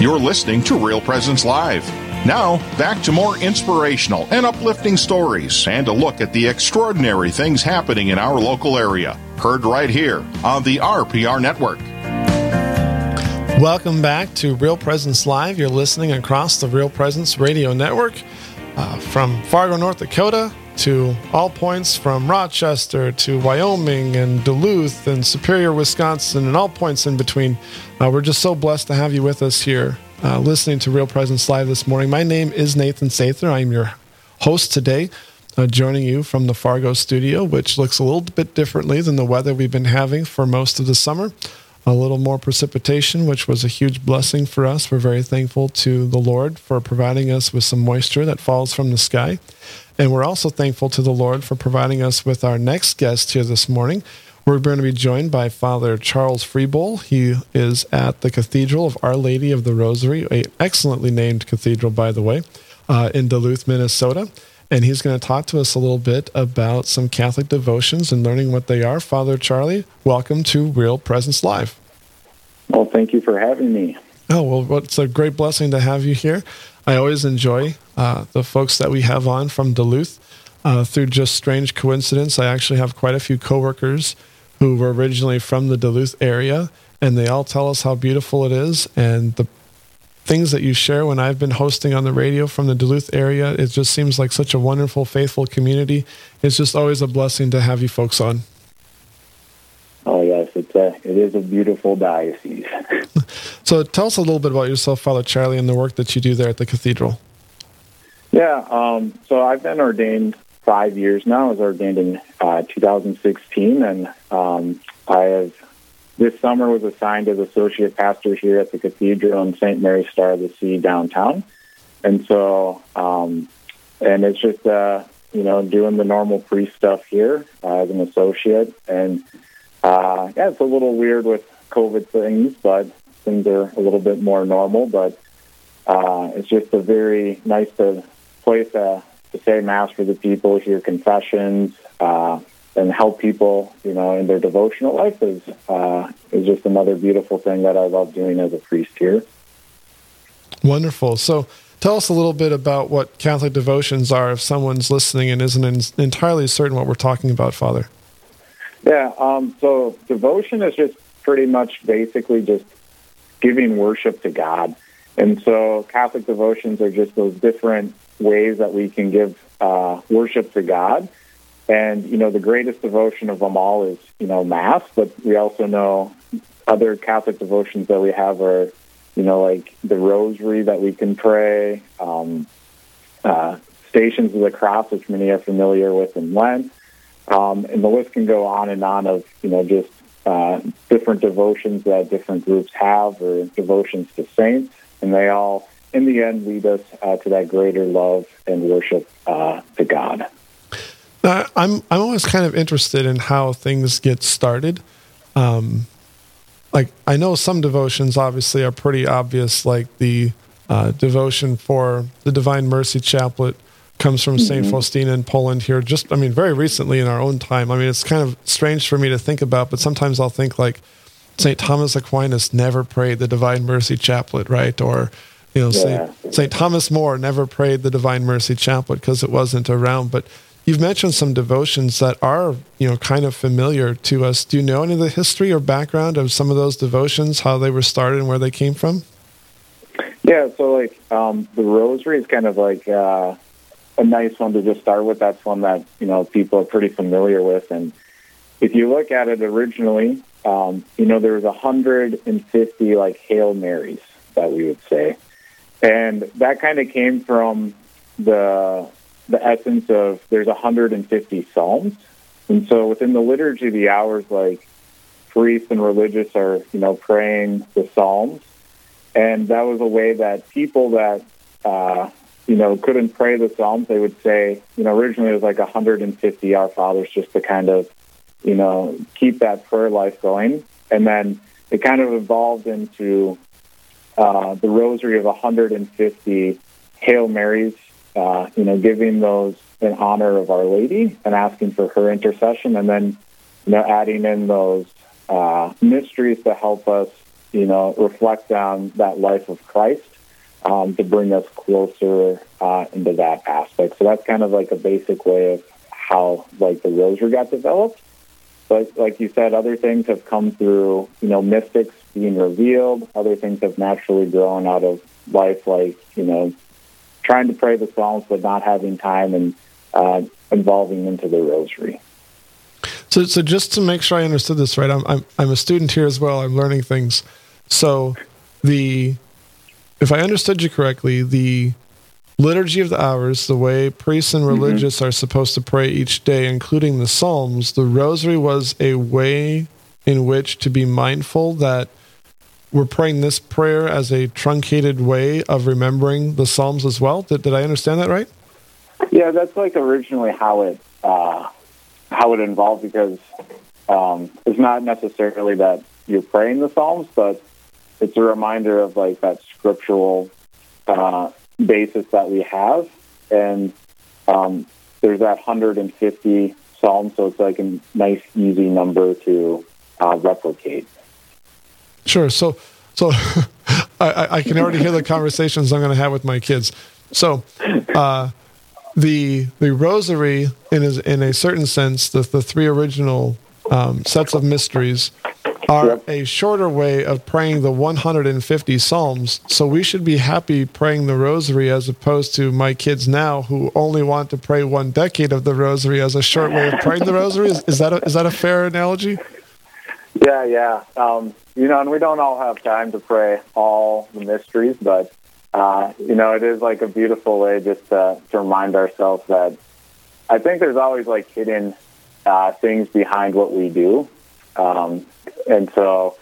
You're listening to Real Presence Live. Now, back to more inspirational and uplifting stories and a look at the extraordinary things happening in our local area. Heard right here on the RPR Network. Welcome back to Real Presence Live. You're listening across the Real Presence Radio Network uh, from Fargo, North Dakota to all points from Rochester to Wyoming and Duluth and Superior, Wisconsin, and all points in between. Uh, we're just so blessed to have you with us here, uh, listening to Real Presence Live this morning. My name is Nathan Sather. I'm your host today, uh, joining you from the Fargo studio, which looks a little bit differently than the weather we've been having for most of the summer. A little more precipitation, which was a huge blessing for us. We're very thankful to the Lord for providing us with some moisture that falls from the sky. And we're also thankful to the Lord for providing us with our next guest here this morning. We're going to be joined by Father Charles Freebowl. He is at the Cathedral of Our Lady of the Rosary, an excellently named cathedral, by the way, uh, in Duluth, Minnesota. And he's going to talk to us a little bit about some Catholic devotions and learning what they are. Father Charlie, welcome to Real Presence Live. Well, thank you for having me. Oh, well, it's a great blessing to have you here. I always enjoy uh, the folks that we have on from Duluth. Uh, through just strange coincidence, I actually have quite a few coworkers who were originally from the Duluth area, and they all tell us how beautiful it is. And the things that you share when I've been hosting on the radio from the Duluth area, it just seems like such a wonderful, faithful community. It's just always a blessing to have you folks on. Oh yes, it's a it is a beautiful diocese. so tell us a little bit about yourself, Father Charlie, and the work that you do there at the cathedral. Yeah, um, so I've been ordained five years now. I was ordained in uh, 2016, and um, I have this summer was assigned as associate pastor here at the cathedral in St. Mary Star of the Sea downtown, and so um, and it's just uh, you know doing the normal priest stuff here uh, as an associate and uh, yeah, it's a little weird with COVID things, but things are a little bit more normal. But uh, it's just a very nice to place uh, to say mass for the people, hear confessions, uh, and help people, you know, in their devotional life is uh, is just another beautiful thing that I love doing as a priest here. Wonderful. So. Tell us a little bit about what Catholic devotions are if someone's listening and isn't entirely certain what we're talking about, Father. Yeah, um, so devotion is just pretty much basically just giving worship to God. And so Catholic devotions are just those different ways that we can give uh, worship to God. And, you know, the greatest devotion of them all is, you know, Mass, but we also know other Catholic devotions that we have are, you know, like the Rosary that we can pray, um, uh, Stations of the Cross, which many are familiar with in Lent. Um, and the list can go on and on of, you know, just uh, different devotions that different groups have or devotions to saints. And they all, in the end, lead us uh, to that greater love and worship uh, to God. Uh, I'm, I'm always kind of interested in how things get started. Um, like, I know some devotions obviously are pretty obvious, like the uh, devotion for the Divine Mercy Chaplet comes from St. Mm-hmm. Faustina in Poland here, just, I mean, very recently in our own time. I mean, it's kind of strange for me to think about, but sometimes I'll think like St. Thomas Aquinas never prayed the Divine Mercy Chaplet, right? Or, you know, yeah. St. St. Thomas More never prayed the Divine Mercy Chaplet because it wasn't around. But you've mentioned some devotions that are, you know, kind of familiar to us. Do you know any of the history or background of some of those devotions, how they were started and where they came from? Yeah, so like um, the Rosary is kind of like uh, a nice one to just start with. That's one that you know people are pretty familiar with. And if you look at it originally, um, you know there was 150 like Hail Marys that we would say, and that kind of came from the the essence of there's 150 psalms, and so within the liturgy the hours, like priests and religious are you know praying the psalms, and that was a way that people that uh, you know, couldn't pray the Psalms, they would say, you know, originally it was like 150 Our Fathers just to kind of, you know, keep that prayer life going. And then it kind of evolved into uh, the rosary of 150 Hail Marys, uh, you know, giving those in honor of Our Lady and asking for her intercession. And then, you know, adding in those uh, mysteries to help us you know, reflect on that life of Christ um, to bring us closer uh, into that aspect. So that's kind of like a basic way of how like the rosary got developed. But like you said, other things have come through, you know, mystics being revealed. Other things have naturally grown out of life, like, you know, trying to pray the Psalms but not having time and uh, involving into the rosary. So, so just to make sure I understood this right, I'm, I'm, I'm a student here as well. I'm learning things. So the, if I understood you correctly, the liturgy of the hours, the way priests and mm-hmm. religious mm-hmm. are supposed to pray each day, including the Psalms, the rosary was a way in which to be mindful that we're praying this prayer as a truncated way of remembering the Psalms as well. Did, did I understand that right? Yeah, that's like originally how it uh, how it involved because um, it's not necessarily that you're praying the Psalms, but it's a reminder of like that scriptural uh, basis that we have, and um, there's that 150 psalms, so it's like a nice, easy number to uh, replicate. Sure. So, so I, I, can already hear the conversations I'm going to have with my kids. So, uh, the the rosary, in a, in a certain sense, the the three original um, sets of mysteries are a shorter way of praying the 150 Psalms. So we should be happy praying the Rosary as opposed to my kids now who only want to pray one decade of the Rosary as a short way of praying the Rosary. Is, is that a, is that a fair analogy? Yeah, yeah. Um, you know, and we don't all have time to pray all the mysteries, but uh, you know, it is like a beautiful way just to, to remind ourselves that I think there's always like hidden uh, things behind what we do. Um, and so,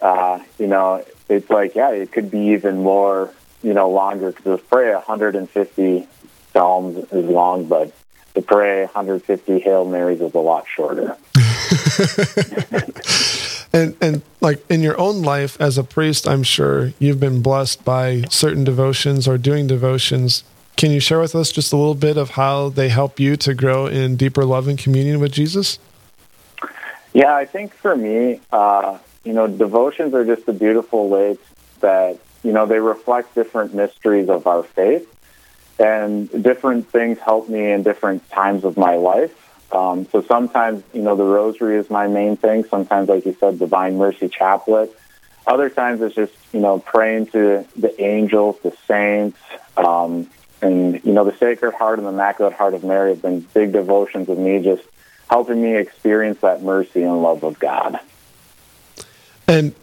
uh, you know, it's like, yeah, it could be even more, you know, longer because to pray 150 psalms is long, but to pray 150 Hail Marys is a lot shorter. and and like in your own life as a priest, I'm sure you've been blessed by certain devotions or doing devotions. Can you share with us just a little bit of how they help you to grow in deeper love and communion with Jesus? Yeah, I think for me, uh, you know, devotions are just a beautiful way that, you know, they reflect different mysteries of our faith. And different things help me in different times of my life. Um, so sometimes, you know, the rosary is my main thing. Sometimes, like you said, Divine Mercy Chaplet. Other times it's just, you know, praying to the angels, the saints, um, and, you know, the Sacred Heart and the Immaculate Heart of Mary have been big devotions of me just helping me experience that mercy and love of God. And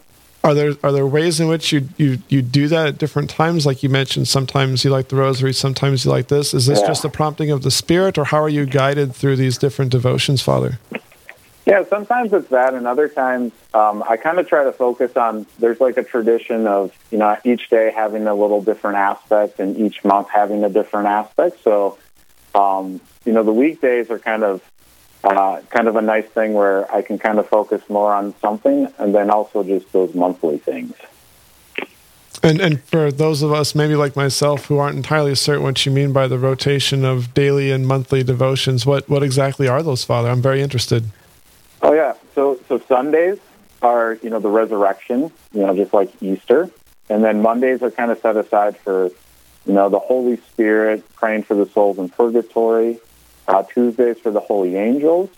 are there are there ways in which you you you do that at different times? Like you mentioned, sometimes you like the rosary, sometimes you like this. Is this yeah. just the prompting of the Spirit, or how are you guided through these different devotions, Father? Yeah, sometimes it's that, and other times um, I kind of try to focus on. There's like a tradition of you know each day having a little different aspect, and each month having a different aspect. So, um, you know, the weekdays are kind of uh, kind of a nice thing where I can kind of focus more on something, and then also just those monthly things. And and for those of us, maybe like myself, who aren't entirely certain what you mean by the rotation of daily and monthly devotions, what what exactly are those, Father? I'm very interested. Oh yeah, so so Sundays are you know the resurrection, you know, just like Easter, and then Mondays are kind of set aside for you know the Holy Spirit, praying for the souls in purgatory, uh, Tuesdays for the Holy Angels.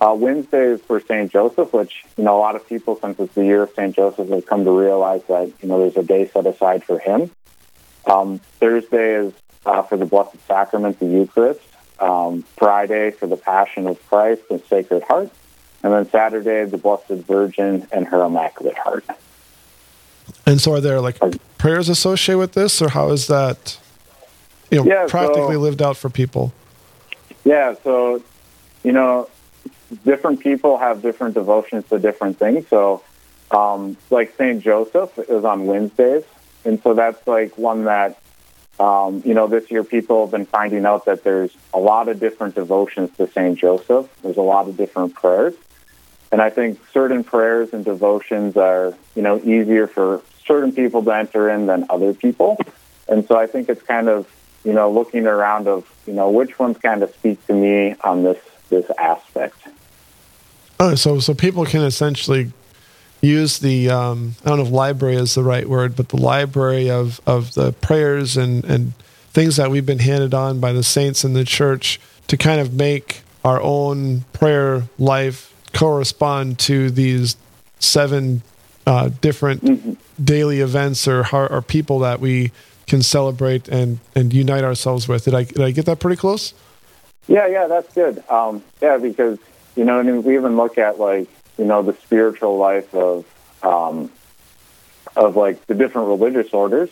Uh, Wednesdays for St. Joseph, which, you know, a lot of people, since it's the year of St. Joseph, have come to realize that, you know, there's a day set aside for him. Um, Thursday is uh, for the Blessed Sacrament, the Eucharist. Um, Friday for the Passion of Christ and Sacred Heart. And then Saturday, the Blessed Virgin and her Immaculate Heart. And so are there like prayers associated with this, or how is that, you know, yeah, practically so, lived out for people? Yeah, so you know, different people have different devotions to different things. So, um, like Saint Joseph is on Wednesdays, and so that's like one that um, you know this year people have been finding out that there's a lot of different devotions to Saint Joseph. There's a lot of different prayers, and I think certain prayers and devotions are you know easier for certain people to enter in than other people, and so I think it's kind of you know, looking around of, you know, which ones kind of speak to me on this this aspect. Oh, so so people can essentially use the um, I don't know if library is the right word, but the library of of the prayers and and things that we've been handed on by the saints in the church to kind of make our own prayer life correspond to these seven uh, different mm-hmm. daily events or, or people that we can celebrate and, and unite ourselves with. Did I, did I get that pretty close? Yeah, yeah, that's good. Um, yeah, because, you know, I mean, we even look at like, you know, the spiritual life of, um, of like the different religious orders,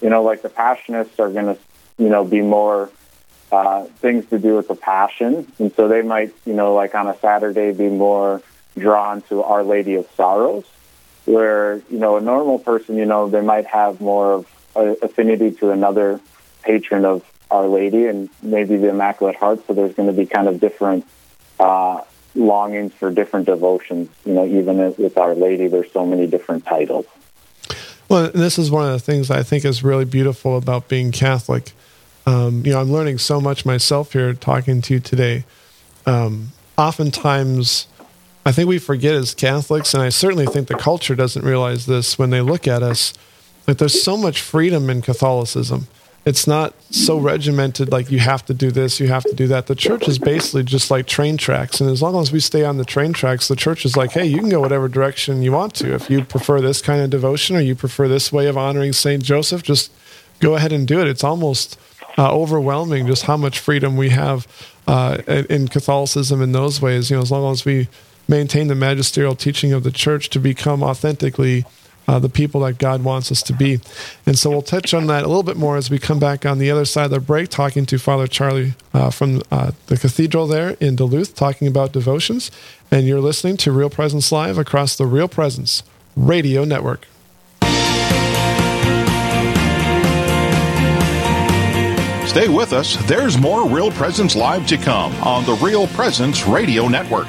you know, like the Passionists are going to, you know, be more uh, things to do with the passion. And so they might, you know, like on a Saturday be more drawn to Our Lady of Sorrows, where, you know, a normal person, you know, they might have more of a affinity to another patron of Our Lady and maybe the Immaculate Heart. So there's going to be kind of different uh, longings for different devotions. You know, even with Our Lady, there's so many different titles. Well, this is one of the things I think is really beautiful about being Catholic um, you know, I'm learning so much myself here talking to you today. Um, oftentimes, I think we forget as Catholics, and I certainly think the culture doesn't realize this when they look at us, that there's so much freedom in Catholicism. It's not so regimented like you have to do this, you have to do that. The church is basically just like train tracks. And as long as we stay on the train tracks, the church is like, hey, you can go whatever direction you want to. If you prefer this kind of devotion or you prefer this way of honoring St. Joseph, just go ahead and do it. It's almost uh, overwhelming just how much freedom we have uh, in Catholicism in those ways. You know, as long as we maintain the magisterial teaching of the church to become authentically uh, the people that God wants us to be. And so we'll touch on that a little bit more as we come back on the other side of the break, talking to Father Charlie uh, from uh, the cathedral there in Duluth, talking about devotions. And you're listening to Real Presence Live across the Real Presence Radio Network. Stay with us. There's more Real Presence Live to come on the Real Presence Radio Network.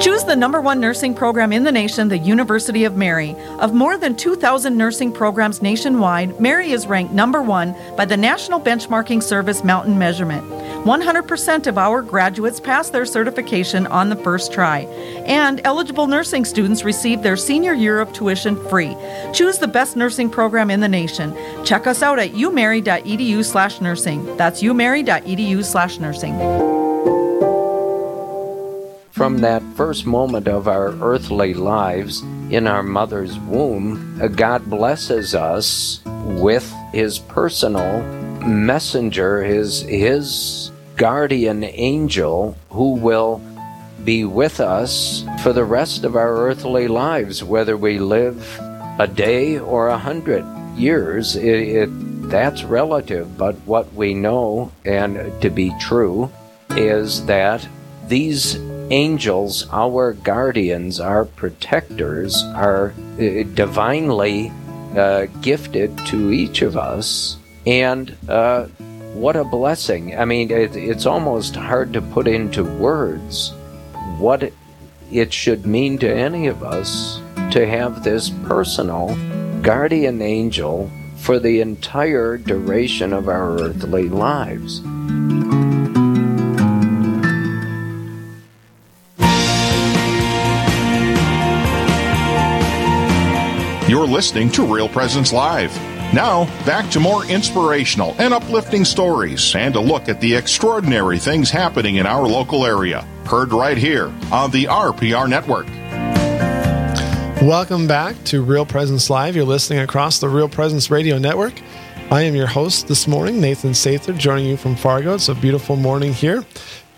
Choose the number one nursing program in the nation, the University of Mary. Of more than 2,000 nursing programs nationwide, Mary is ranked number one by the National Benchmarking Service Mountain Measurement. 100% of our graduates pass their certification on the first try, and eligible nursing students receive their senior year of tuition free. Choose the best nursing program in the nation. Check us out at umary.edu/nursing. That's umary.edu/nursing. From that first moment of our earthly lives in our mother's womb, uh, God blesses us with His personal messenger, His, His guardian angel, who will be with us for the rest of our earthly lives, whether we live a day or a hundred years. It, it, that's relative, but what we know and to be true is that these angels, our guardians, our protectors, are uh, divinely uh, gifted to each of us. And uh, what a blessing. I mean, it, it's almost hard to put into words what it should mean to any of us to have this personal guardian angel for the entire duration of our earthly lives. Listening to Real Presence Live. Now, back to more inspirational and uplifting stories and a look at the extraordinary things happening in our local area. Heard right here on the RPR Network. Welcome back to Real Presence Live. You're listening across the Real Presence Radio Network. I am your host this morning, Nathan Sather, joining you from Fargo. It's a beautiful morning here.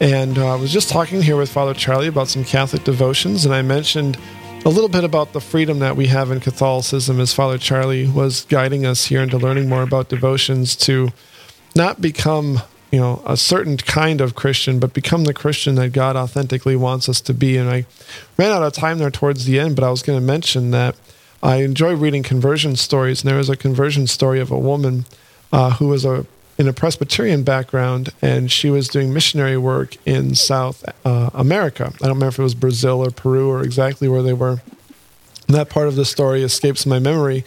And uh, I was just talking here with Father Charlie about some Catholic devotions, and I mentioned a little bit about the freedom that we have in Catholicism as Father Charlie was guiding us here into learning more about devotions to not become you know a certain kind of Christian, but become the Christian that God authentically wants us to be. And I ran out of time there towards the end, but I was going to mention that I enjoy reading conversion stories, and there was a conversion story of a woman uh, who was a in a Presbyterian background, and she was doing missionary work in South uh, America. I don't remember if it was Brazil or Peru or exactly where they were. And that part of the story escapes my memory.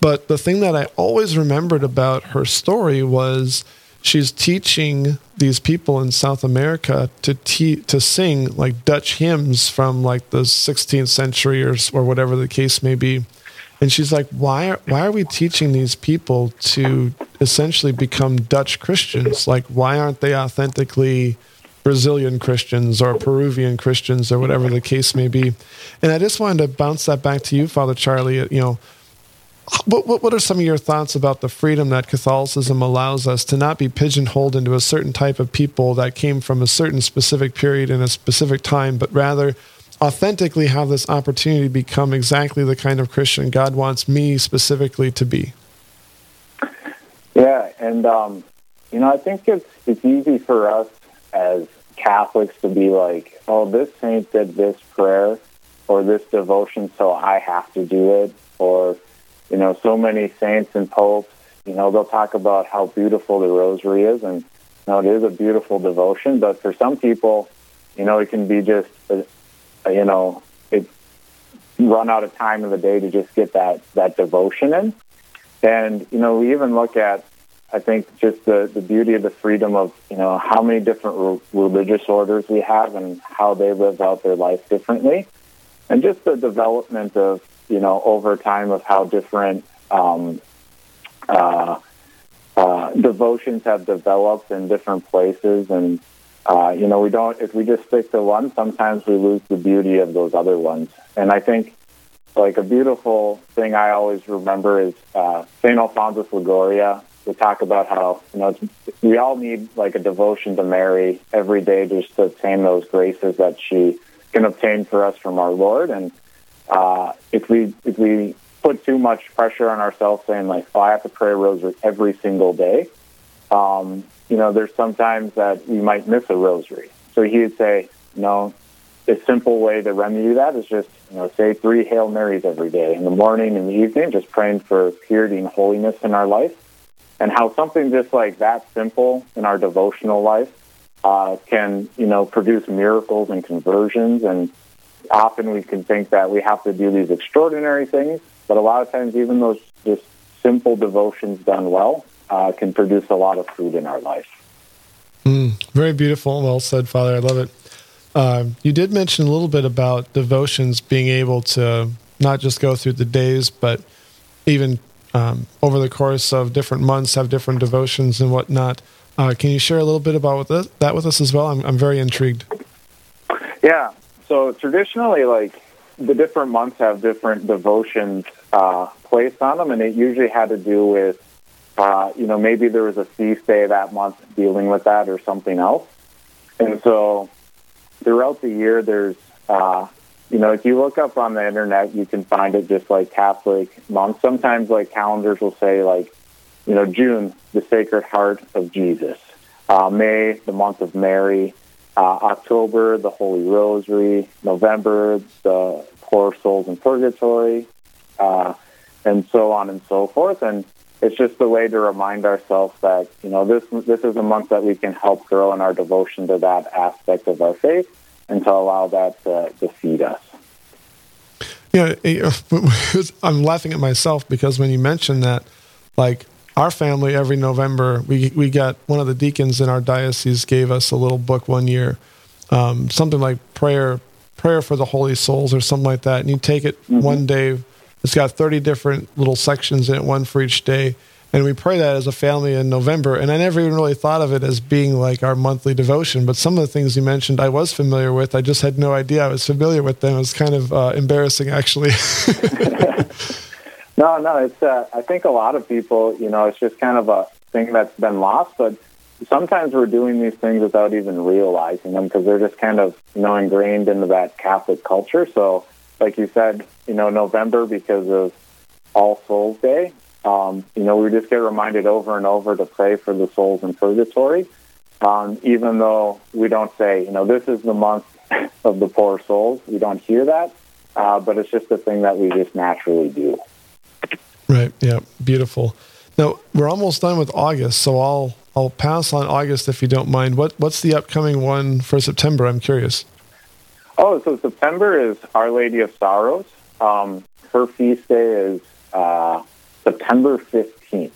But the thing that I always remembered about her story was she's teaching these people in South America to te- to sing like Dutch hymns from like the 16th century or or whatever the case may be. And she's like, why are, why are we teaching these people to essentially become Dutch Christians? Like, why aren't they authentically Brazilian Christians or Peruvian Christians or whatever the case may be? And I just wanted to bounce that back to you, Father Charlie. You know, what, what, what are some of your thoughts about the freedom that Catholicism allows us to not be pigeonholed into a certain type of people that came from a certain specific period in a specific time, but rather authentically have this opportunity to become exactly the kind of Christian God wants me specifically to be? Yeah, and um, you know, I think it's it's easy for us as Catholics to be like, "Oh, this saint did this prayer or this devotion, so I have to do it," or you know, so many saints and popes, you know, they'll talk about how beautiful the rosary is, and you know, it is a beautiful devotion. But for some people, you know, it can be just, you know, it's run out of time in the day to just get that that devotion in. And you know, we even look at, I think, just the the beauty of the freedom of you know how many different re- religious orders we have and how they live out their life differently, and just the development of you know, over time of how different um, uh, uh, devotions have developed in different places. And, uh, you know, we don't, if we just stick to one, sometimes we lose the beauty of those other ones. And I think, like, a beautiful thing I always remember is uh, St. Alphonsus Liguori. We talk about how, you know, we all need, like, a devotion to Mary every day just to obtain those graces that she can obtain for us from our Lord. And, uh, if we if we put too much pressure on ourselves, saying like, "Oh, I have to pray a rosary every single day," um, you know, there's sometimes that we might miss a rosary. So he would say, "No, the simple way to remedy that is just you know say three Hail Marys every day in the morning and the evening, just praying for purity and holiness in our life, and how something just like that simple in our devotional life uh, can you know produce miracles and conversions and often we can think that we have to do these extraordinary things, but a lot of times even those just simple devotions done well uh, can produce a lot of fruit in our life. Mm, very beautiful. Well said, Father. I love it. Uh, you did mention a little bit about devotions being able to not just go through the days, but even um, over the course of different months have different devotions and whatnot. Uh, can you share a little bit about that with us as well? I'm, I'm very intrigued. Yeah, so traditionally, like the different months have different devotions uh, placed on them, and it usually had to do with, uh, you know, maybe there was a feast day that month dealing with that or something else. And so throughout the year, there's, uh, you know, if you look up on the internet, you can find it just like Catholic months. Sometimes like calendars will say like, you know, June, the Sacred Heart of Jesus. Uh, May, the month of Mary uh, October, the Holy Rosary, November, the Poor Souls in Purgatory, uh, and so on and so forth. And it's just a way to remind ourselves that you know this this is a month that we can help grow in our devotion to that aspect of our faith, and to allow that to, to feed us. Yeah, I'm laughing at myself because when you mentioned that, like our family every November we we got one of the deacons in our diocese gave us a little book one year, um, something like prayer prayer for the holy souls or something like that, and you take it mm-hmm. one day. It's got thirty different little sections in it, one for each day, and we pray that as a family in November. And I never even really thought of it as being like our monthly devotion. But some of the things you mentioned, I was familiar with. I just had no idea I was familiar with them. It was kind of uh, embarrassing, actually. No, no, it's. Uh, I think a lot of people, you know, it's just kind of a thing that's been lost. But sometimes we're doing these things without even realizing them because they're just kind of, you know, ingrained into that Catholic culture. So, like you said, you know, November because of All Souls Day. Um, you know, we just get reminded over and over to pray for the souls in purgatory. Um, even though we don't say, you know, this is the month of the poor souls, we don't hear that, uh, but it's just a thing that we just naturally do. Right. Yeah. Beautiful. Now we're almost done with August, so I'll I'll pass on August if you don't mind. What what's the upcoming one for September? I'm curious. Oh, so September is Our Lady of Sorrows. Um, her feast day is uh, September 15th.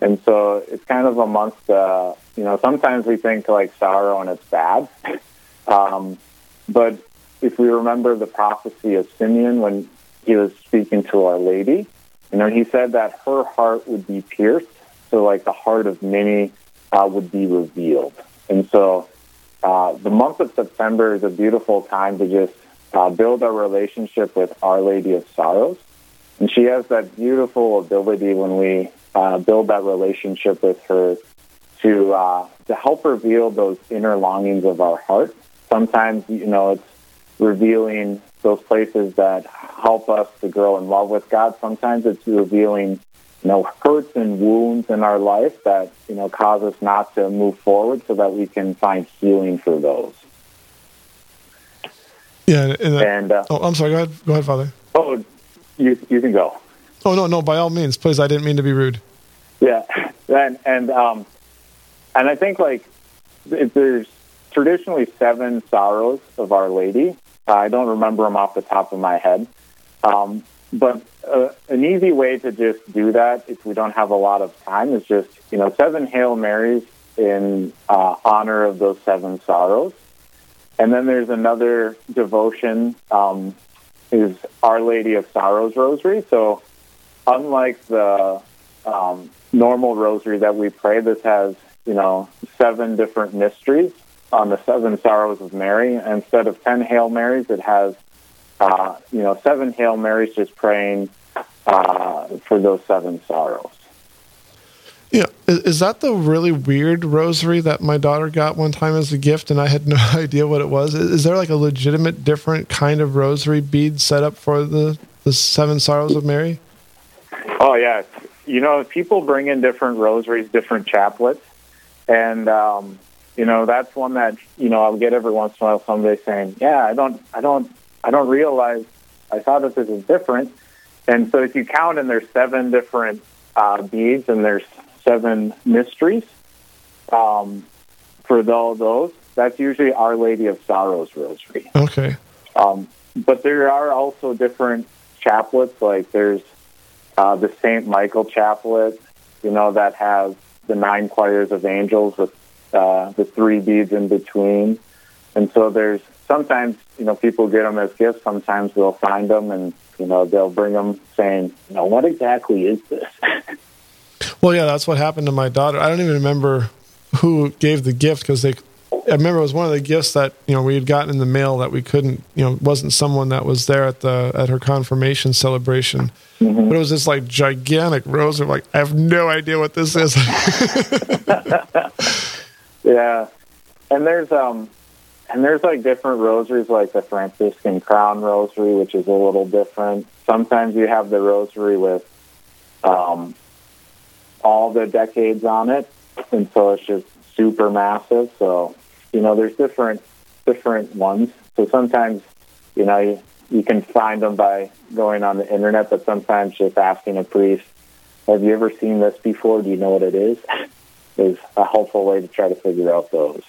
And so it's kind of amongst, uh, you know, sometimes we think like sorrow and it's bad. um, but if we remember the prophecy of Simeon when he was speaking to Our Lady, you know, he said that her heart would be pierced, so like the heart of many uh, would be revealed. And so uh, the month of September is a beautiful time to just uh, build a relationship with Our Lady of Sorrows. And she has that beautiful ability when we uh, build that relationship with her to uh, to help reveal those inner longings of our heart. Sometimes, you know, it's revealing those places that help us to grow in love with God. Sometimes it's revealing, you know, hurts and wounds in our life that, you know, cause us not to move forward so that we can find healing for those. Yeah. And, uh, And, uh, oh, I'm sorry. Go ahead. Go ahead, Father. oh, you, you can go. Oh no, no. By all means, please. I didn't mean to be rude. Yeah, and and um, and I think like if there's traditionally seven sorrows of Our Lady. I don't remember them off the top of my head, um, but uh, an easy way to just do that if we don't have a lot of time is just you know seven Hail Marys in uh, honor of those seven sorrows, and then there's another devotion um, is Our Lady of Sorrows Rosary. So unlike the um, normal rosary that we pray, this has, you know, seven different mysteries on the seven sorrows of Mary. Instead of 10 Hail Marys, it has, uh, you know, seven Hail Marys just praying uh, for those seven sorrows. Yeah, is, that the really weird rosary that my daughter got one time as a gift, and I had no idea what it was? Is, is there like a legitimate different kind of rosary bead set up for the the seven sorrows of Mary? Oh yeah, you know, people bring in different rosaries, different chaplets, and um, you know that's one that you know I'll get every once in a while somebody saying, "Yeah, I don't, I don't, I don't realize I thought that this is different." And so if you count, and there's seven different uh, beads, and there's seven mysteries um, for all those. That's usually Our Lady of Sorrows rosary. Okay. Um, but there are also different chaplets. Like there's uh, the Saint Michael chaplet, you know, that has the nine choirs of angels with uh, the three beads in between. And so there's sometimes, you know, people get them as gifts. Sometimes they'll find them and, you know, they'll bring them saying, you know, what exactly is this? Well, yeah, that's what happened to my daughter. I don't even remember who gave the gift because they. I remember it was one of the gifts that you know we had gotten in the mail that we couldn't. You know, wasn't someone that was there at the at her confirmation celebration, but it was this like gigantic rose. Of like, I have no idea what this is. Yeah, and there's um, and there's like different rosaries, like the Franciscan Crown Rosary, which is a little different. Sometimes you have the rosary with um, all the decades on it, and so it's just super massive. So you know, there's different different ones. So sometimes you know you, you can find them by going on the internet, but sometimes just asking a priest, "Have you ever seen this before? Do you know what it is?" is a helpful way to try to figure out those.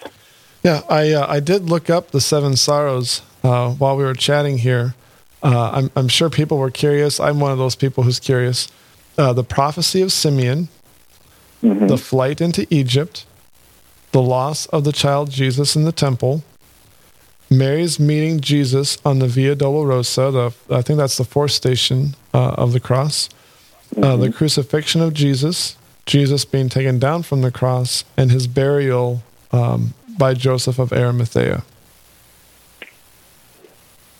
yeah, I uh, I did look up the seven sorrows uh, while we were chatting here. Uh, I'm I'm sure people were curious. I'm one of those people who's curious. Uh, the prophecy of Simeon, the flight into Egypt, the loss of the child Jesus in the temple, Mary's meeting Jesus on the Via Dolorosa. The I think that's the fourth station uh, of the cross. Uh, the crucifixion of Jesus, Jesus being taken down from the cross, and his burial um, by Joseph of Arimathea.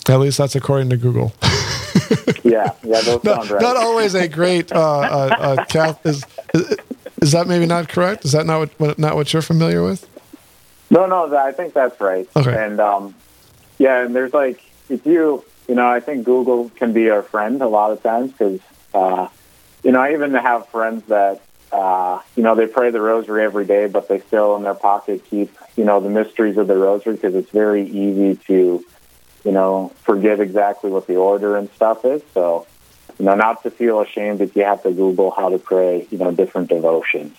At least that's according to Google. Yeah, yeah, those not, sound right. not always a great uh, uh, uh, Cath- is, is is that maybe not correct? Is that not what, not what you're familiar with? No, no, I think that's right. Okay. And um, yeah, and there's like if you, you know, I think Google can be our friend a lot of times because, uh, you know, I even have friends that uh, you know, they pray the rosary every day, but they still in their pocket keep, you know, the mysteries of the rosary because it's very easy to, you know, forget exactly what the order and stuff is. So, you know, not to feel ashamed if you have to Google how to pray, you know, different devotions.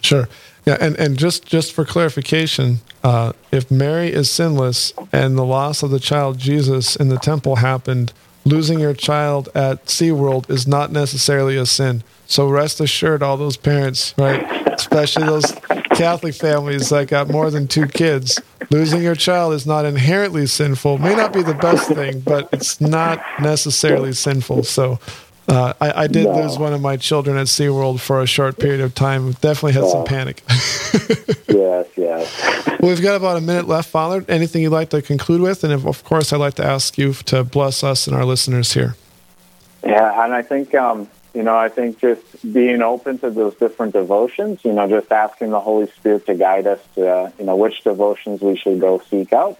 Sure. Yeah, and, and just, just for clarification, uh, if Mary is sinless and the loss of the child Jesus in the temple happened, losing your child at SeaWorld is not necessarily a sin. So rest assured, all those parents, right, especially those Catholic families that got more than two kids, losing your child is not inherently sinful. May not be the best thing, but it's not necessarily sinful. So uh, I, I, did no. lose one of my children at SeaWorld for a short period of time. Definitely had some panic. yes, yes. Well, we've got about a minute left, Father. Anything you'd like to conclude with? And if, of course, I'd like to ask you to bless us and our listeners here. Yeah, and I think, um, you know, I think just being open to those different devotions, you know, just asking the Holy Spirit to guide us to, uh, you know, which devotions we should go seek out,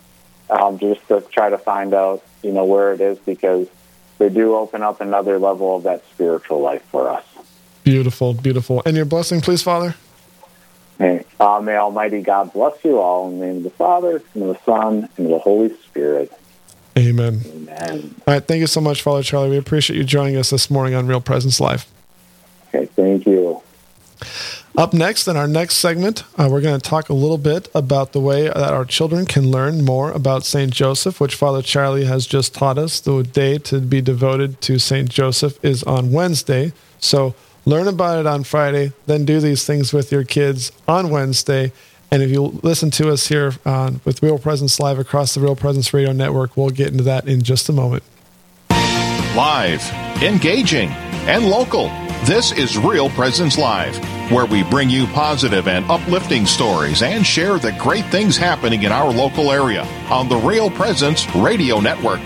um, just to try to find out, you know, where it is because they do open up another level of that spiritual life for us. Beautiful, beautiful. And your blessing, please, Father? May, uh, may Almighty God bless you all in the name of the Father, and of the Son, and of the Holy Spirit. Amen. Amen. All right. Thank you so much, Father Charlie. We appreciate you joining us this morning on Real Presence Live. Okay. Thank you. Up next, in our next segment, uh, we're going to talk a little bit about the way that our children can learn more about St. Joseph, which Father Charlie has just taught us. The day to be devoted to St. Joseph is on Wednesday. So learn about it on Friday, then do these things with your kids on Wednesday. And if you listen to us here uh, with Real Presence Live across the Real Presence Radio Network, we'll get into that in just a moment. Live, engaging, and local. This is Real Presence Live, where we bring you positive and uplifting stories and share the great things happening in our local area on the Real Presence Radio Network.